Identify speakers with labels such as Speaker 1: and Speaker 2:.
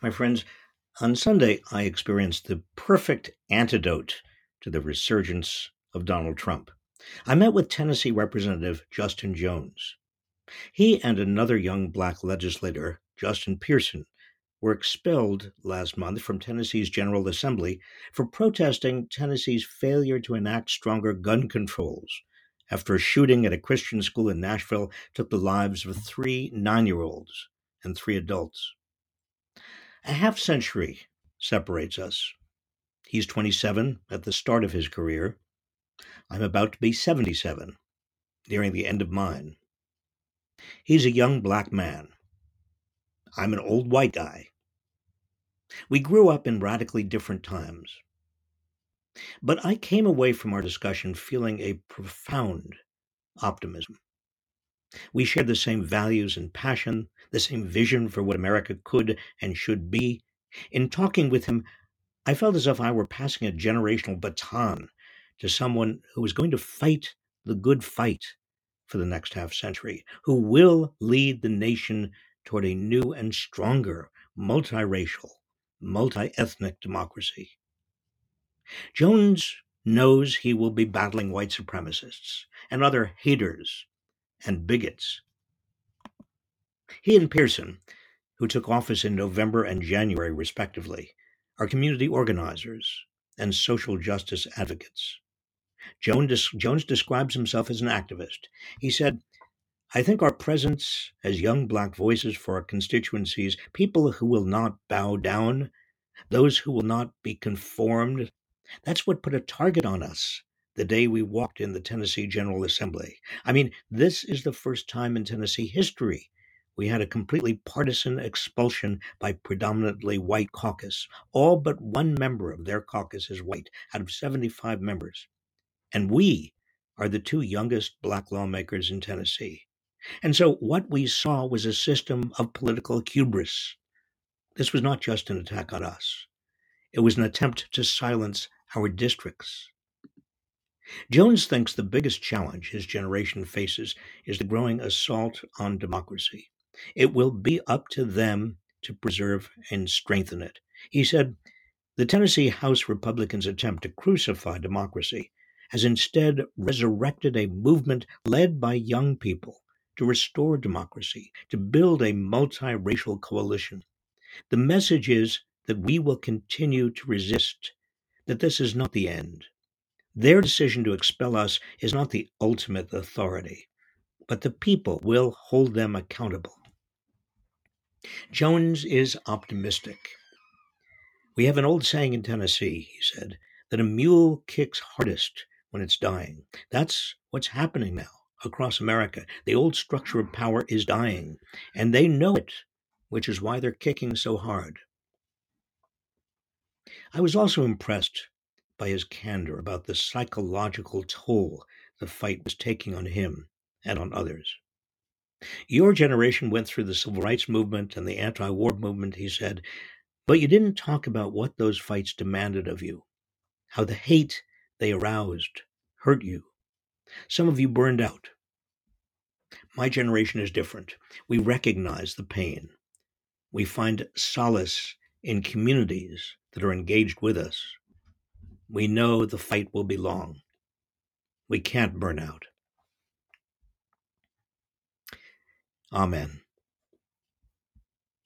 Speaker 1: My friends, on Sunday, I experienced the perfect antidote to the resurgence of Donald Trump. I met with Tennessee Representative Justin Jones. He and another young black legislator, Justin Pearson, were expelled last month from Tennessee's General Assembly for protesting Tennessee's failure to enact stronger gun controls after a shooting at a Christian school in Nashville took the lives of three nine year olds and three adults. A half century separates us. He's 27 at the start of his career. I'm about to be 77, nearing the end of mine. He's a young black man. I'm an old white guy. We grew up in radically different times. But I came away from our discussion feeling a profound optimism. We share the same values and passion, the same vision for what America could and should be. In talking with him, I felt as if I were passing a generational baton to someone who is going to fight the good fight for the next half century, who will lead the nation toward a new and stronger multiracial, multi ethnic democracy. Jones knows he will be battling white supremacists and other haters and bigots. He and Pearson, who took office in November and January respectively, are community organizers and social justice advocates. Jones, describes himself as an activist. He said, I think our presence as young black voices for our constituencies, people who will not bow down, those who will not be conformed, that's what put a target on us the day we walked in the Tennessee General Assembly. I mean, this is the first time in Tennessee history we had a completely partisan expulsion by predominantly white caucus. All but one member of their caucus is white out of 75 members. And we are the two youngest black lawmakers in Tennessee. And so what we saw was a system of political hubris. This was not just an attack on us. It was an attempt to silence our districts. Jones thinks the biggest challenge his generation faces is the growing assault on democracy. It will be up to them to preserve and strengthen it. He said, The Tennessee House Republicans' attempt to crucify democracy has instead resurrected a movement led by young people to restore democracy, to build a multiracial coalition. The message is that we will continue to resist, that this is not the end. Their decision to expel us is not the ultimate authority, but the people will hold them accountable. Jones is optimistic. We have an old saying in Tennessee, he said, that a mule kicks hardest when it's dying. That's what's happening now across America. The old structure of power is dying, and they know it, which is why they're kicking so hard. I was also impressed by his candor about the psychological toll the fight was taking on him and on others. Your generation went through the civil rights movement and the anti war movement, he said, but you didn't talk about what those fights demanded of you, how the hate they aroused hurt you. Some of you burned out. My generation is different. We recognize the pain. We find solace in communities that are engaged with us. We know the fight will be long. We can't burn out. Amen.